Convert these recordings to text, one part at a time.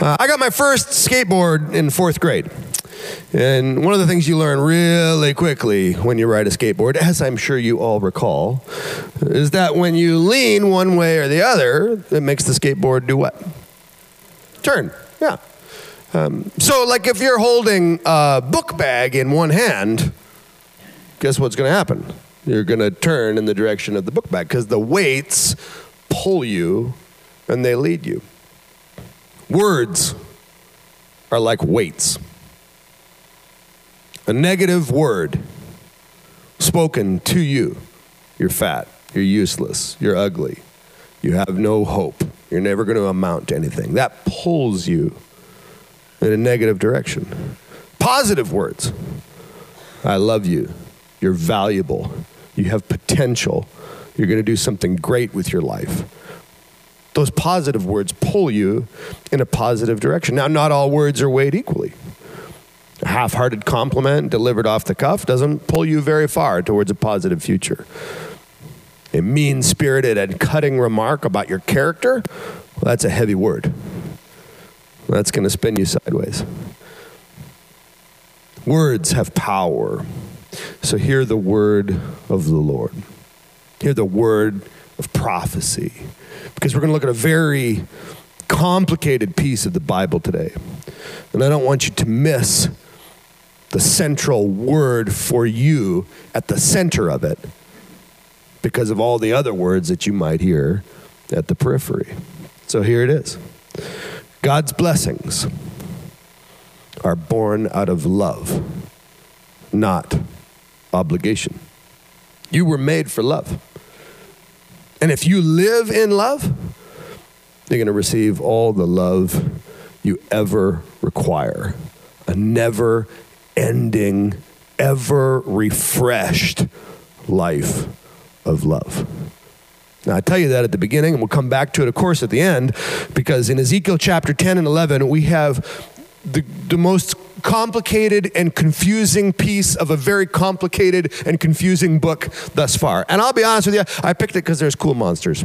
Uh, I got my first skateboard in fourth grade. And one of the things you learn really quickly when you ride a skateboard, as I'm sure you all recall, is that when you lean one way or the other, it makes the skateboard do what? Turn, yeah. Um, so, like if you're holding a book bag in one hand, guess what's going to happen? You're going to turn in the direction of the book bag because the weights pull you and they lead you. Words are like weights. A negative word spoken to you, you're fat, you're useless, you're ugly, you have no hope, you're never going to amount to anything. That pulls you in a negative direction. Positive words I love you, you're valuable, you have potential, you're going to do something great with your life those positive words pull you in a positive direction. Now, not all words are weighed equally. A half hearted compliment delivered off the cuff doesn't pull you very far towards a positive future. A mean spirited and cutting remark about your character, well, that's a heavy word. That's going to spin you sideways. Words have power. So hear the word of the Lord. Hear the word of prophecy because we're going to look at a very complicated piece of the Bible today. And I don't want you to miss the central word for you at the center of it because of all the other words that you might hear at the periphery. So here it is God's blessings are born out of love, not obligation. You were made for love. And if you live in love, you're going to receive all the love you ever require. A never ending, ever refreshed life of love. Now, I tell you that at the beginning, and we'll come back to it, of course, at the end, because in Ezekiel chapter 10 and 11, we have the, the most complicated and confusing piece of a very complicated and confusing book thus far. And I'll be honest with you, I picked it because there's cool monsters.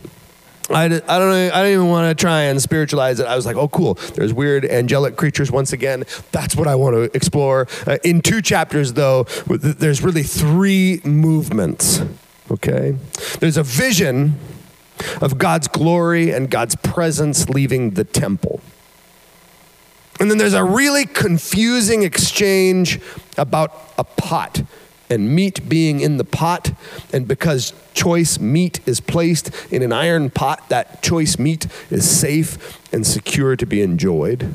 I, I don't I don't even want to try and spiritualize it. I was like, oh, cool. There's weird angelic creatures once again. That's what I want to explore. Uh, in two chapters, though, there's really three movements. Okay? There's a vision of God's glory and God's presence leaving the temple. And then there's a really confusing exchange about a pot and meat being in the pot. And because choice meat is placed in an iron pot, that choice meat is safe and secure to be enjoyed.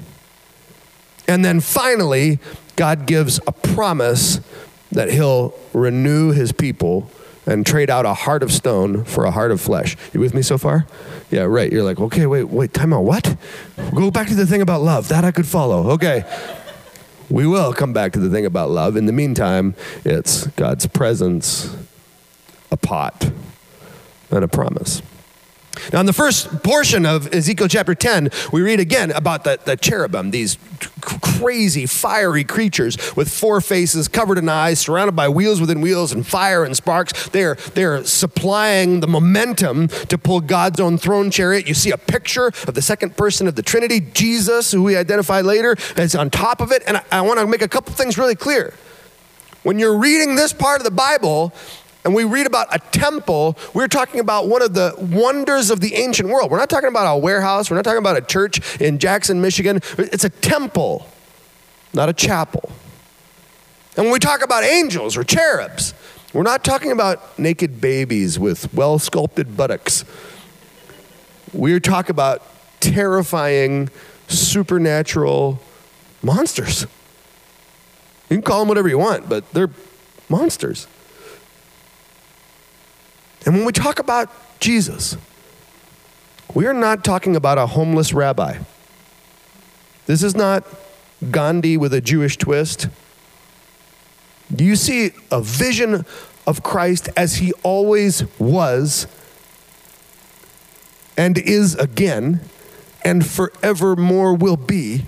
And then finally, God gives a promise that He'll renew His people and trade out a heart of stone for a heart of flesh. You with me so far? Yeah, right. You're like, okay, wait, wait, time out. What? Go back to the thing about love. That I could follow. Okay. We will come back to the thing about love. In the meantime, it's God's presence, a pot, and a promise. Now, in the first portion of Ezekiel chapter 10, we read again about the, the cherubim, these crazy, fiery creatures with four faces, covered in eyes, surrounded by wheels within wheels and fire and sparks. They're, they're supplying the momentum to pull God's own throne chariot. You see a picture of the second person of the Trinity, Jesus, who we identify later, is on top of it. And I, I want to make a couple things really clear. When you're reading this part of the Bible, and we read about a temple, we're talking about one of the wonders of the ancient world. We're not talking about a warehouse, we're not talking about a church in Jackson, Michigan. It's a temple, not a chapel. And when we talk about angels or cherubs, we're not talking about naked babies with well sculpted buttocks. We're talking about terrifying, supernatural monsters. You can call them whatever you want, but they're monsters. And when we talk about Jesus, we are not talking about a homeless rabbi. This is not Gandhi with a Jewish twist. Do you see a vision of Christ as he always was and is again and forevermore will be,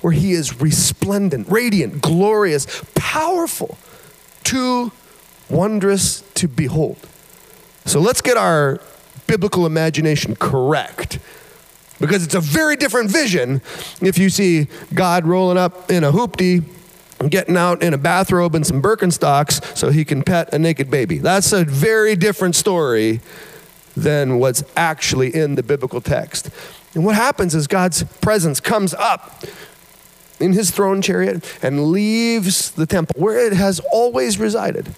where he is resplendent, radiant, glorious, powerful, too wondrous to behold? So let's get our biblical imagination correct. Because it's a very different vision if you see God rolling up in a hoopty getting out in a bathrobe and some Birkenstocks so he can pet a naked baby. That's a very different story than what's actually in the biblical text. And what happens is God's presence comes up in his throne chariot and leaves the temple where it has always resided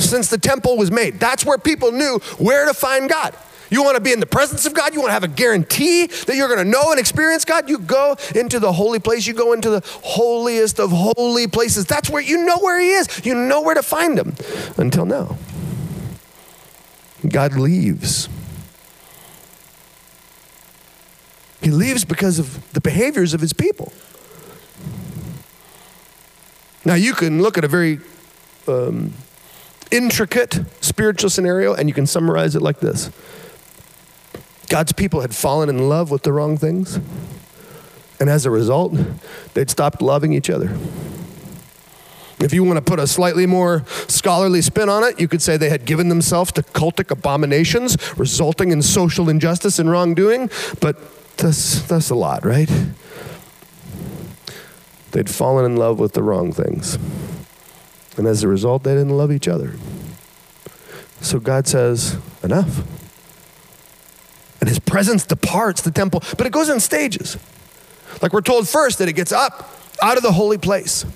since the temple was made. That's where people knew where to find God. You want to be in the presence of God? You want to have a guarantee that you're going to know and experience God? You go into the holy place. You go into the holiest of holy places. That's where you know where He is. You know where to find Him. Until now, God leaves. He leaves because of the behaviors of His people. Now, you can look at a very um, intricate spiritual scenario and you can summarize it like this God's people had fallen in love with the wrong things. And as a result, they'd stopped loving each other. If you want to put a slightly more scholarly spin on it, you could say they had given themselves to cultic abominations, resulting in social injustice and wrongdoing. But that's, that's a lot, right? They'd fallen in love with the wrong things. And as a result, they didn't love each other. So God says, enough and his presence departs the temple, but it goes in stages. Like we're told first that it gets up out of the holy place.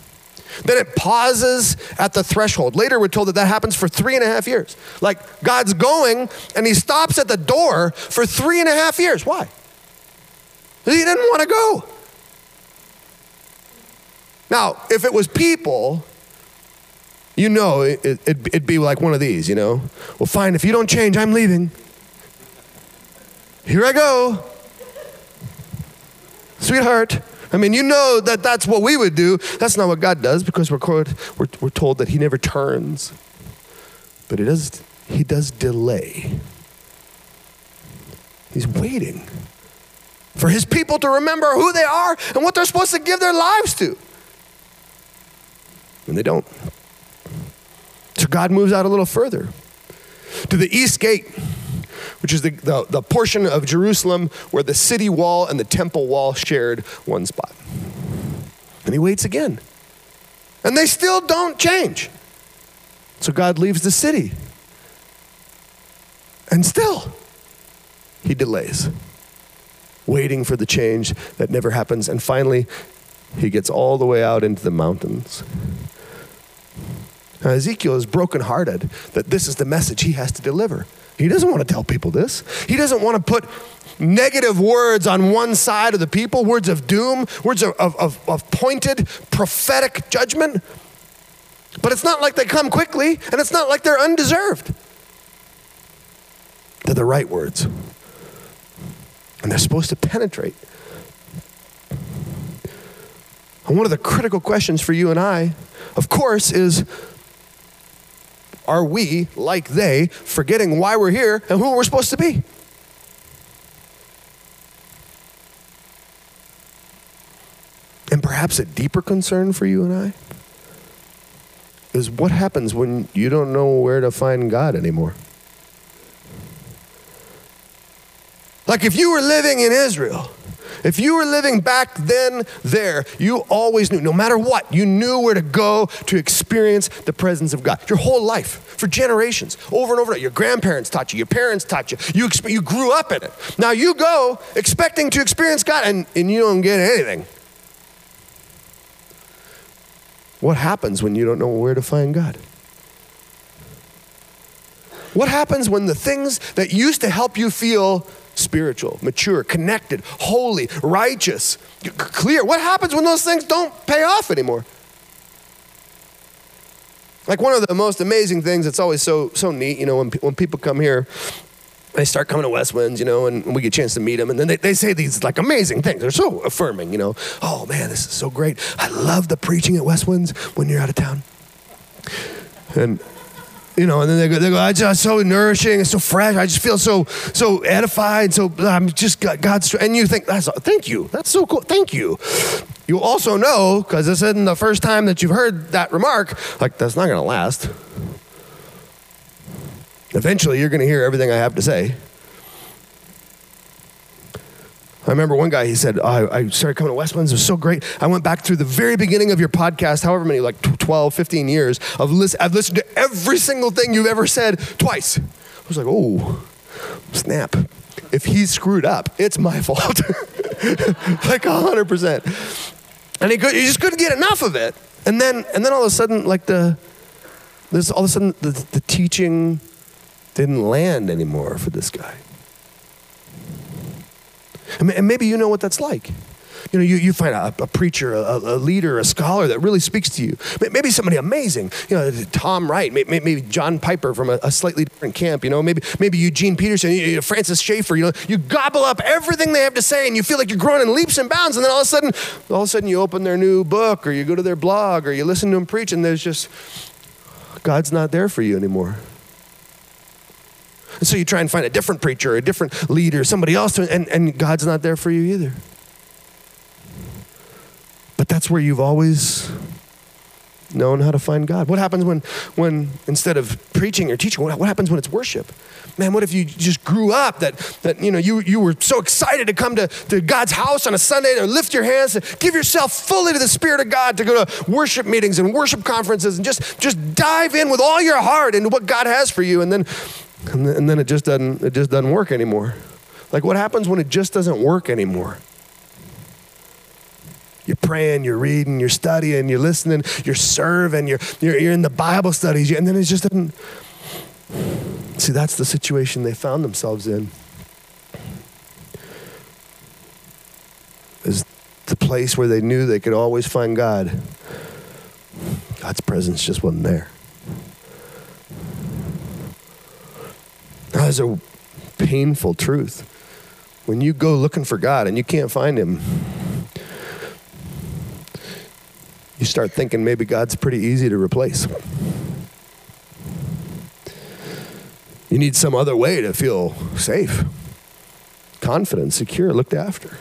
Then it pauses at the threshold. Later, we're told that that happens for three and a half years. Like God's going and he stops at the door for three and a half years. Why? He didn't want to go. Now, if it was people, you know, it, it, be like one of these, you know? Well, fine, if you don't change, I'm leaving. Here I go. Sweetheart. I mean, you know that that's what we would do. That's not what God does because we're, we're, we're told that He never turns. But he does, he does delay. He's waiting for His people to remember who they are and what they're supposed to give their lives to. And they don't. So God moves out a little further to the east gate which is the, the, the portion of Jerusalem where the city wall and the temple wall shared one spot. And he waits again. And they still don't change. So God leaves the city. And still, he delays, waiting for the change that never happens. And finally, he gets all the way out into the mountains. Now, Ezekiel is brokenhearted that this is the message he has to deliver. He doesn't want to tell people this. He doesn't want to put negative words on one side of the people, words of doom, words of, of, of, pointed prophetic judgment. But it's not like they come quickly, and it's not like they're undeserved. They're the right words. And they're supposed to penetrate. And one of the critical questions for you and I, of course, is are we, like they, forgetting why we're here and who we're supposed to be? And perhaps a deeper concern for you and I is what happens when you don't know where to find God anymore. Like if you were living in Israel if you were living back then there, you always knew, no matter what, you knew where to go to experience the presence of God. Your whole life, for generations, over and over. Your grandparents taught you, your parents taught you. You, you grew up in it. Now you go expecting to experience God and, and you don't get anything. What happens when you don't know where to find God? What happens when the things that used to help you feel spiritual, mature, connected, holy, righteous, clear. What happens when those things don't pay off anymore? Like one of the most amazing things that's always so so neat, you know, when, when people come here, they start coming to West Winds, you know, and we get a chance to meet them, and then they, they say these like amazing things. They're so affirming, you know. Oh man, this is so great. I love the preaching at West Winds when you're out of town. And you know, and then they go, they go, I just so nourishing and so fresh. I just feel so so edified. So I'm just God's, and you think that's thank you. That's so cool. Thank you. You also know because this isn't the first time that you've heard that remark. Like that's not going to last. Eventually, you're going to hear everything I have to say. I remember one guy, he said, oh, I started coming to West Winds. It was so great. I went back through the very beginning of your podcast, however many, like 12, 15 years. Of listen, I've listened to every single thing you've ever said twice. I was like, oh, snap. If he's screwed up, it's my fault. like 100%. And he, could, he just couldn't get enough of it. And then, and then all of a sudden, like the, this, all of a sudden, the, the teaching didn't land anymore for this guy. And maybe you know what that's like. You know, you, you find a, a preacher, a, a, leader, a scholar that really speaks to you. Maybe somebody amazing. You know, Tom Wright, maybe, John Piper from a, a, slightly different camp. You know, maybe maybe Eugene Peterson, you know, Francis Schaeffer. You know, you gobble up everything they have to say, and you feel like you're growing in leaps and bounds. And then all of a sudden, all of a sudden, you open their new book, or you go to their blog, or you listen to them preach, and there's just God's not there for you anymore. And so you try and find a different preacher, a different leader, somebody else, to, and, and God's not there for you either. But that's where you've always known how to find God. What happens when, when instead of preaching or teaching, what, what happens when it's worship? Man, what if you just grew up that, that you know, you, you were so excited to come to, to God's house on a Sunday to lift your hands, to give yourself fully to the Spirit of God, to go to worship meetings and worship conferences and just, just dive in with all your heart into what God has for you. And then and, and then it just doesn't it just doesn't work anymore. Like what happens when it just doesn't work anymore? You're praying, you're reading, you're studying, you're listening, you're serving, you're, you're, you're in the Bible studies, and then it just doesn't. See, that's the situation they found themselves in. Is the place where they knew they could always find God. God's presence just wasn't there. That is a painful truth. When you go looking for God and you can't find Him, you start thinking maybe God's pretty easy to replace. You need some other way to feel safe, confident, secure, looked after.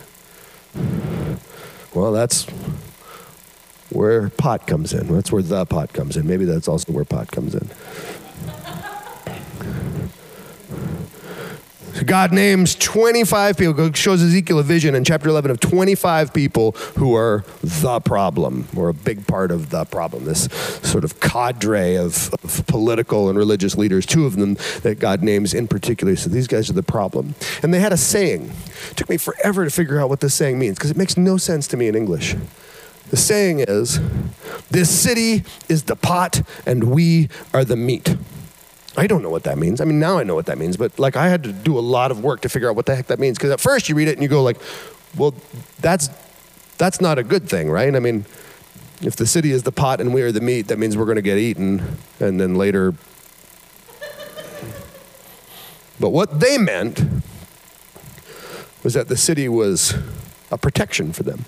Well, that's where pot comes in. That's where the pot comes in. Maybe that's also where pot comes in. God names 25 people, shows Ezekiel a vision in chapter 11 of 25 people who are the problem, or a big part of the problem. This sort of cadre of, of political and religious leaders, two of them that God names in particular. So these guys are the problem. And they had a saying. It took me forever to figure out what this saying means because it makes no sense to me in English. The saying is, This city is the pot and we are the meat. I don't know what that means. I mean, now I know what that means, but like I had to do a lot of work to figure out what the heck that means. Because at first you read it and you go like, well, that's that's not a good thing, right? I mean, if the city is the pot and we are the meat, that means we're going to get eaten, and then later. but what they meant was that the city was a protection for them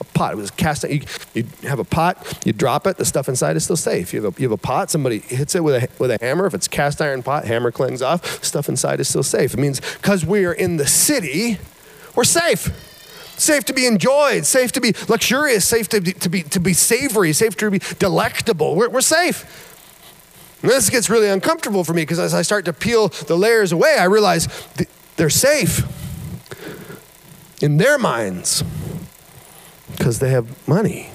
a pot. It was cast. You, you have a pot, you drop it, the stuff inside is still safe. You have a, you have a pot, somebody hits it with a, with a hammer. If it's cast iron pot, hammer clings off, stuff inside is still safe. It means because we are in the city, we're safe. Safe to be enjoyed, safe to be luxurious, safe to be, to be, to be savory, safe to be delectable. We're, we're safe. And this gets really uncomfortable for me because as I start to peel the layers away, I realize they're safe in their minds because they have money,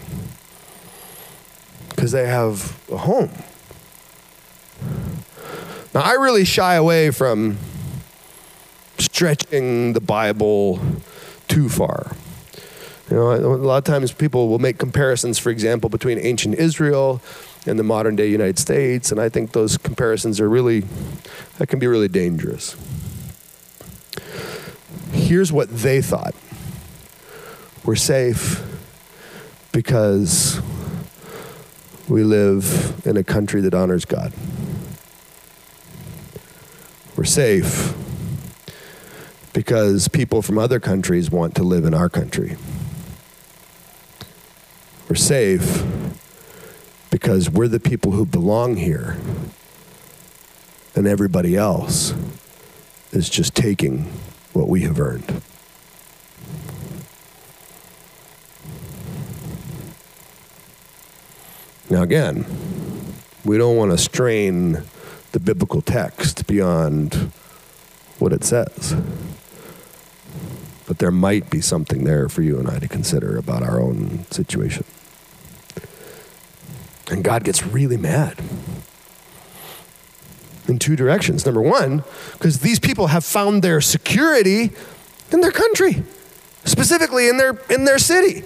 because they have a home. Now, I really shy away from stretching the Bible too far. You know, a lot of times people will make comparisons, for example, between ancient Israel and the modern day United States, and I think those comparisons are really, that can be really dangerous. Here's what they thought we're safe because we live in a country that honors God. We're safe because people from other countries want to live in our country. We're safe because we're the people who belong here, and everybody else is just taking what we have earned. Now, again, we don't want to strain the biblical text beyond what it says. But there might be something there for you and I to consider about our own situation. And God gets really mad in two directions. Number one, because these people have found their security in their country, specifically in their, in their city.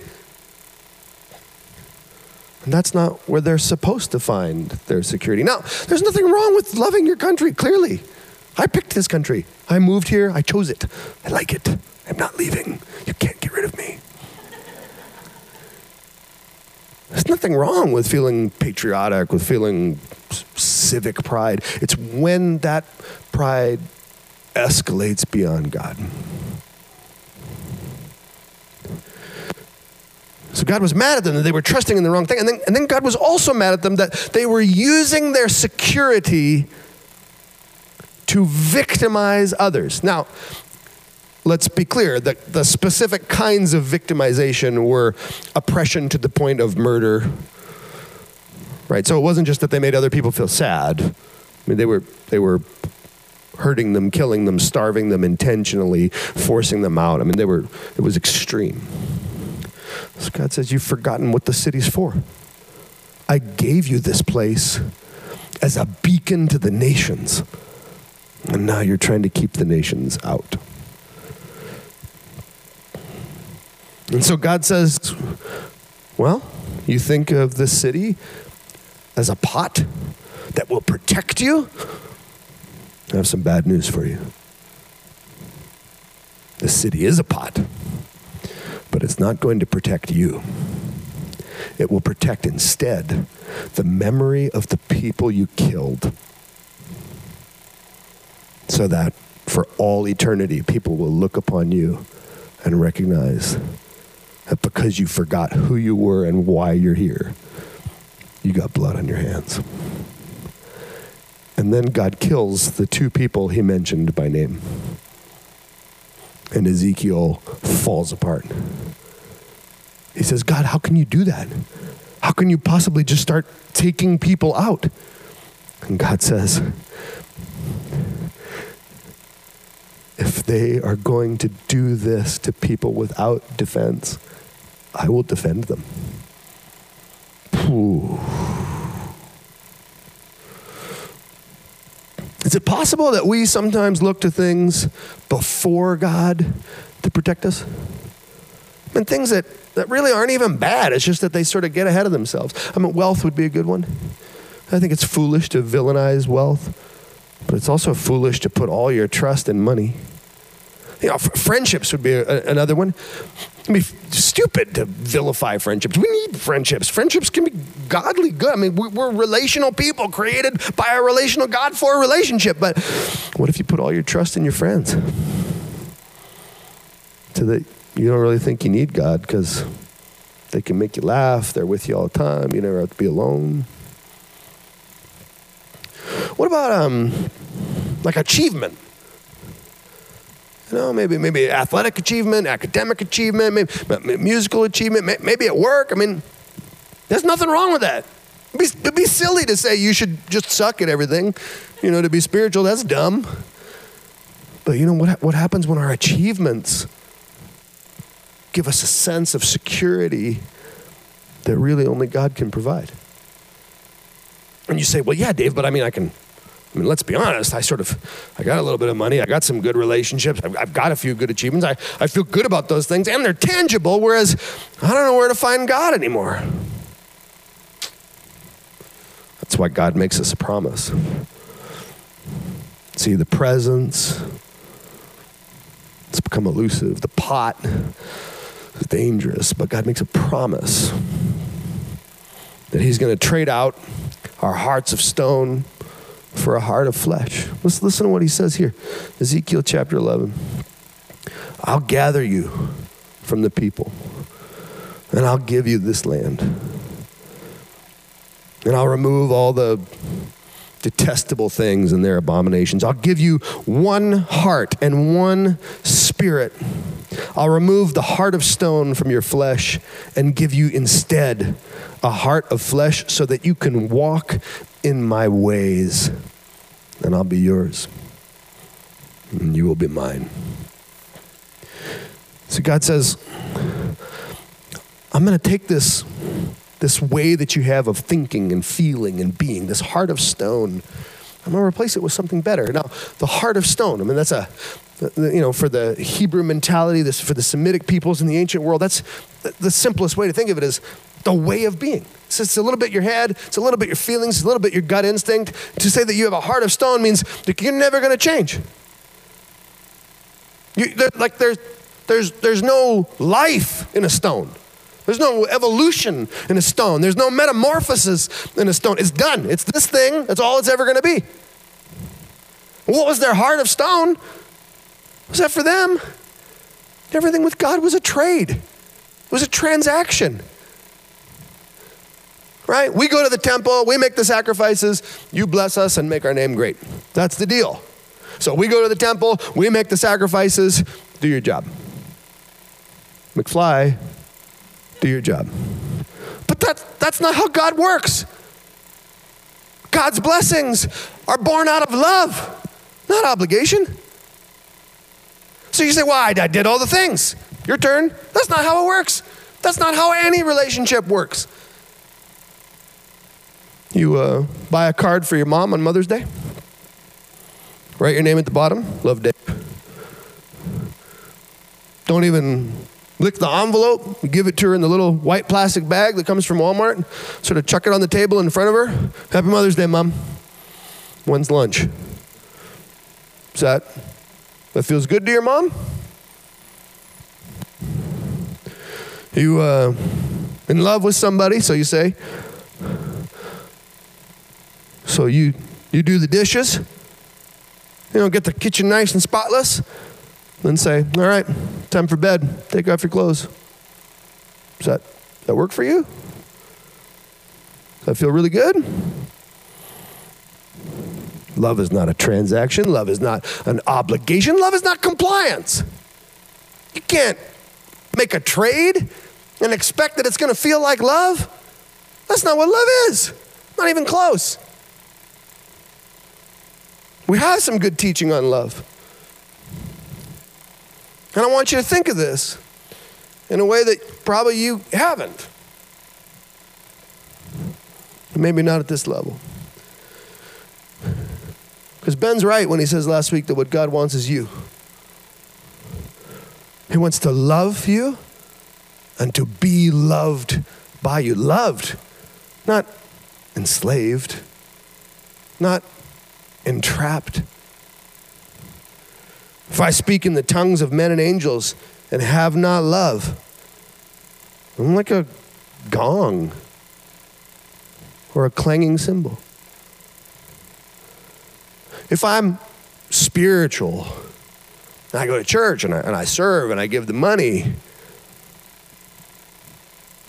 And that's not where they're supposed to find their security. Now, there's nothing wrong with loving your country, clearly. I picked this country. I moved here. I chose it. I like it. I'm not leaving. You can't get rid of me. There's nothing wrong with feeling patriotic, with feeling civic pride. It's when that pride escalates beyond God. God was mad at them that they were trusting in the wrong thing. And then, and then God was also mad at them that they were using their security to victimize others. Now, let's be clear that the specific kinds of victimization were oppression to the point of murder. Right? So it wasn't just that they made other people feel sad. I mean, they were, they were hurting them, killing them, starving them intentionally, forcing them out. I mean, they were, it was extreme. So God says, You've forgotten what the city's for. I gave you this place as a beacon to the nations. And now you're trying to keep the nations out. And so God says, Well, you think of this city as a pot that will protect you? I have some bad news for you. The city is a pot but it's not going to protect you. It will protect instead the memory of the people you killed so that for all eternity people will look upon you and recognize that because you forgot who you were and why you're here, you got blood on your hands. And then God kills the two people he mentioned by name and Ezekiel falls apart. He says, God, how can you do that? How can you possibly just start taking people out? And God says, if they are going to do this to people without defense, I will defend them. Ooh. Is it possible that we sometimes look to things before God to protect us? And things that, that really aren't even bad. It's just that they sort of get ahead of themselves. I mean, wealth would be a good one. I think it's foolish to villainize wealth, but it's also foolish to put all your trust in money. You know, friendships would be a, another one. It'd be stupid to vilify friendships. We need friendships. Friendships can be godly good. I mean, we're relational people created by a relational God for a relationship. But what if you put all your trust in your friends? So that you don't really think you need God because they can make you laugh, they're with you all the time, you never have to be alone. What about um, like achievement? You know, maybe maybe athletic achievement, academic achievement, maybe musical achievement, maybe at work. I mean, there's nothing wrong with that. It'd be, it'd be silly to say you should just suck at everything. You know, to be spiritual, that's dumb. But you know what, what happens when our achievements give us a sense of security that really only God can provide? And you say, well, yeah, Dave, but I mean, I can, I mean, let's be honest. I sort of, I got a little bit of money. I got some good relationships. I've, I've, got a few good achievements. I, I feel good about those things, and they're tangible. Whereas I don't know where to find God anymore. That's why God makes us a promise. See, the presence, it's become elusive. The pot is dangerous, but God makes a promise that He's going to trade out our hearts of stone for a heart of flesh. Let's listen to what he says here. Ezekiel chapter 11. I'll gather you from the people, and I'll give you this land. And I'll remove all the detestable things and their abominations. I'll give you one heart and one spirit. I'll remove the heart of stone from your flesh and give you instead a heart of flesh so that you can walk in my ways, and I'll be yours, and you will be mine. So God says, I'm going to take this, this way that you have of thinking and feeling and being, this heart of stone, I'm going to replace it with something better. Now, the heart of stone, I mean, that's a, you know, for the Hebrew mentality, this for the Semitic peoples in the ancient world, that's the simplest way to think of it is the way of being. So it's a little bit your head, it's a little bit your feelings, it's a little bit your gut instinct. To say that you have a heart of stone means that you're never going to change. You, like there's, there's, there's no life in a stone. There's no evolution in a stone. There's no metamorphosis in a stone. It's done. It's this thing. That's all it's ever going to be. What was their heart of stone? Was that for them? Everything with God was a trade. It was a transaction. Right? We go to the temple, we make the sacrifices, you bless us and make our name great. That's the deal. So we go to the temple, we make the sacrifices, do your job. McFly, do your job. But that, that's not how God works. God's blessings are born out of love, not obligation. So you say, well, I, I did all the things. Your turn. That's not how it works. That's not how any relationship works. You uh, buy a card for your mom on Mother's Day, write your name at the bottom, love Dave. Don't even lick the envelope, give it to her in the little white plastic bag that comes from Walmart, sort of chuck it on the table in front of her. Happy Mother's Day, Mom. When's lunch? Is that, that feels good to your mom? You uh, in love with somebody, so you say. So you you do the dishes. You know, get the kitchen nice and spotless. Then say, all right, time for bed. Take off your clothes. Does that, does that work for you? Does that feel really good? Love is not a transaction. Love is not an obligation. Love is not compliance. You can't make a trade and expect that it's going to feel like love. That's not what love is. Not even close. We have some good teaching on love. And I want you to think of this in a way that probably you haven't. Maybe not at this level. Because Ben's right when he says last week that what God wants is you. He wants to love you and to be loved by you. Loved, not enslaved, not entrapped. If I speak in the tongues of men and angels and have not love, I'm like a gong or a clanging cymbal. If I'm spiritual, and I go to church and I, and I serve and I give the money,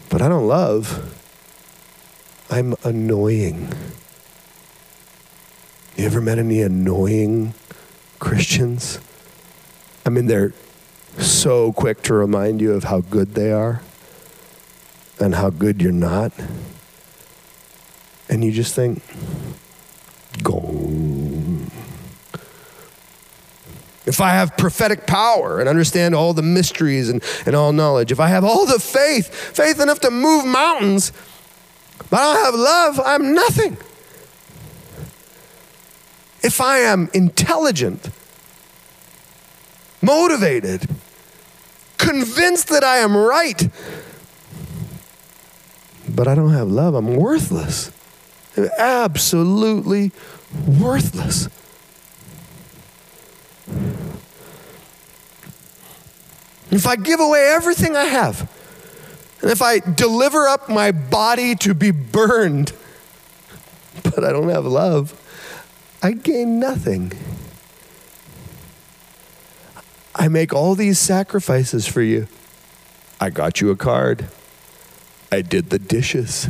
but I don't love, I'm annoying. You ever met any annoying Christians? I mean, they're so quick to remind you of how good they are and how good you're not. And you just think, gong. If I have prophetic power and understand all the mysteries and, and all knowledge, if I have all the faith, faith enough to move mountains, but I don't have love, I'm nothing. If I am intelligent, motivated, convinced that I am right, but I don't have love, I'm worthless. Absolutely worthless. If I give away everything I have, and if I deliver up my body to be burned, but I don't have love, I gain nothing. I make all these sacrifices for you. I got you a card. I did the dishes.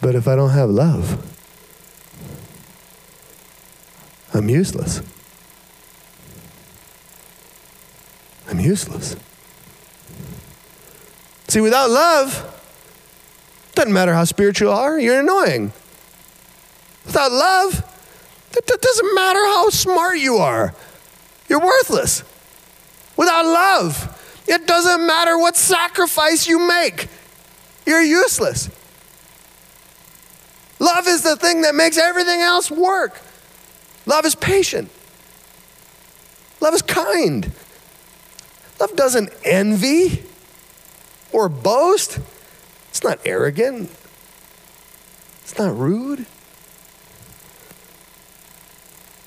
But if I don't have love, I'm useless. I'm useless. See, without love, doesn't matter how spiritual you are, you're annoying. Without love, it doesn't matter how smart you are. You're worthless. Without love, it doesn't matter what sacrifice you make, you're useless. Love is the thing that makes everything else work. Love is patient. Love is kind. Love doesn't envy or boast. It's not arrogant. It's not rude. It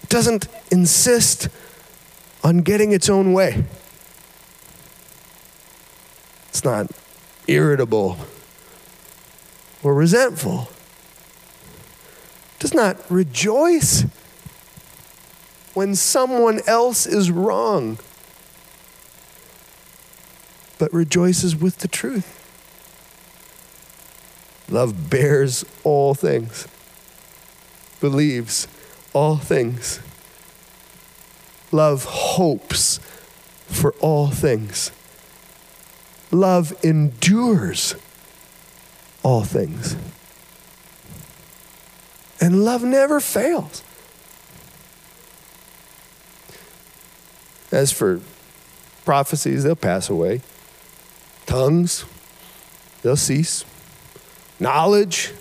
doesn't insist on getting its own way. It's not irritable or resentful. It does not rejoice when someone else is wrong, but rejoices with the truth. Love bears all things, believes all things. Love hopes for all things. Love endures all things. And love never fails. As for prophecies, they'll pass away. Tongues, they'll cease. Knowledge,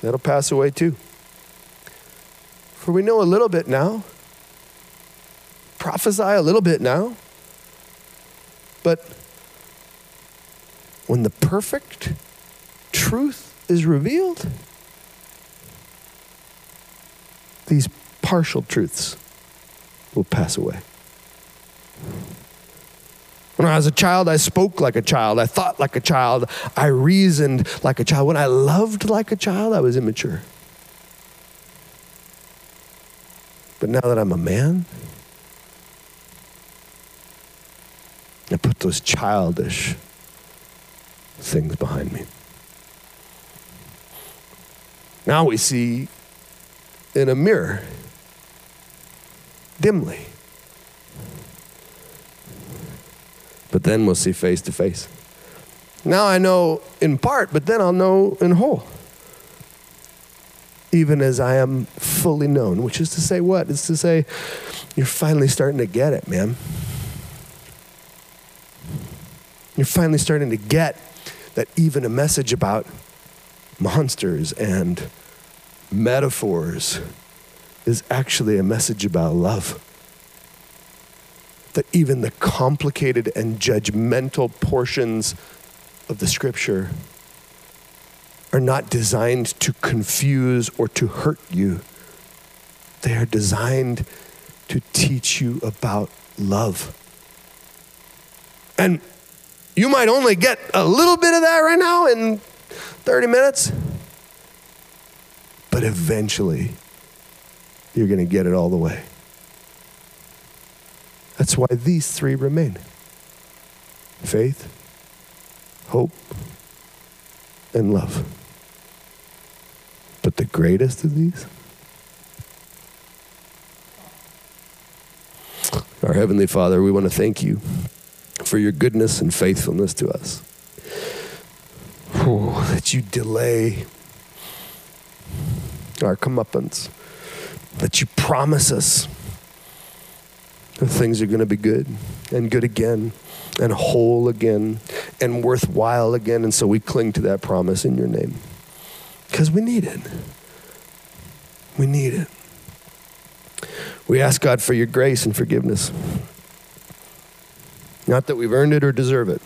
that'll pass away too. For we know a little bit now, prophesy a little bit now, but when the perfect truth is revealed, these partial truths will pass away. When I was a child, I spoke like a child. I thought like a child. I reasoned like a child. When I loved like a child, I was immature. But now that I'm a man, I put those childish things behind me. Now we see in a mirror dimly. but then we'll see face to face. Now I know in part, but then I'll know in whole. Even as I am fully known, which is to say, what? It's to say, you're finally starting to get it, man. You're finally starting to get that even a message about monsters and metaphors is actually a message about love that even the complicated and judgmental portions of the scripture are not designed to confuse or to hurt you. They are designed to teach you about love. And you might only get a little bit of that right now in 30 minutes, but eventually you're going to get it all the way. That's why these three remain faith, hope, and love. But the greatest of these, our Heavenly Father, we want to thank you for your goodness and faithfulness to us. Oh, that you delay our comeuppance, that you promise us that things are going to be good and good again and whole again and worthwhile again. And so we cling to that promise in your name because we need it. We need it. We ask God for your grace and forgiveness. Not that we've earned it or deserve it,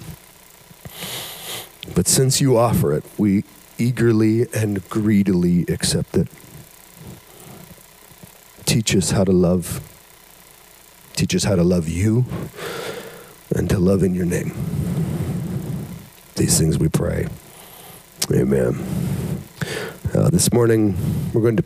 but since you offer it, we eagerly and greedily accept it. Teach us how to love Teach us how to love you and to love in your name. These things we pray. Amen. Uh, this morning, we're going to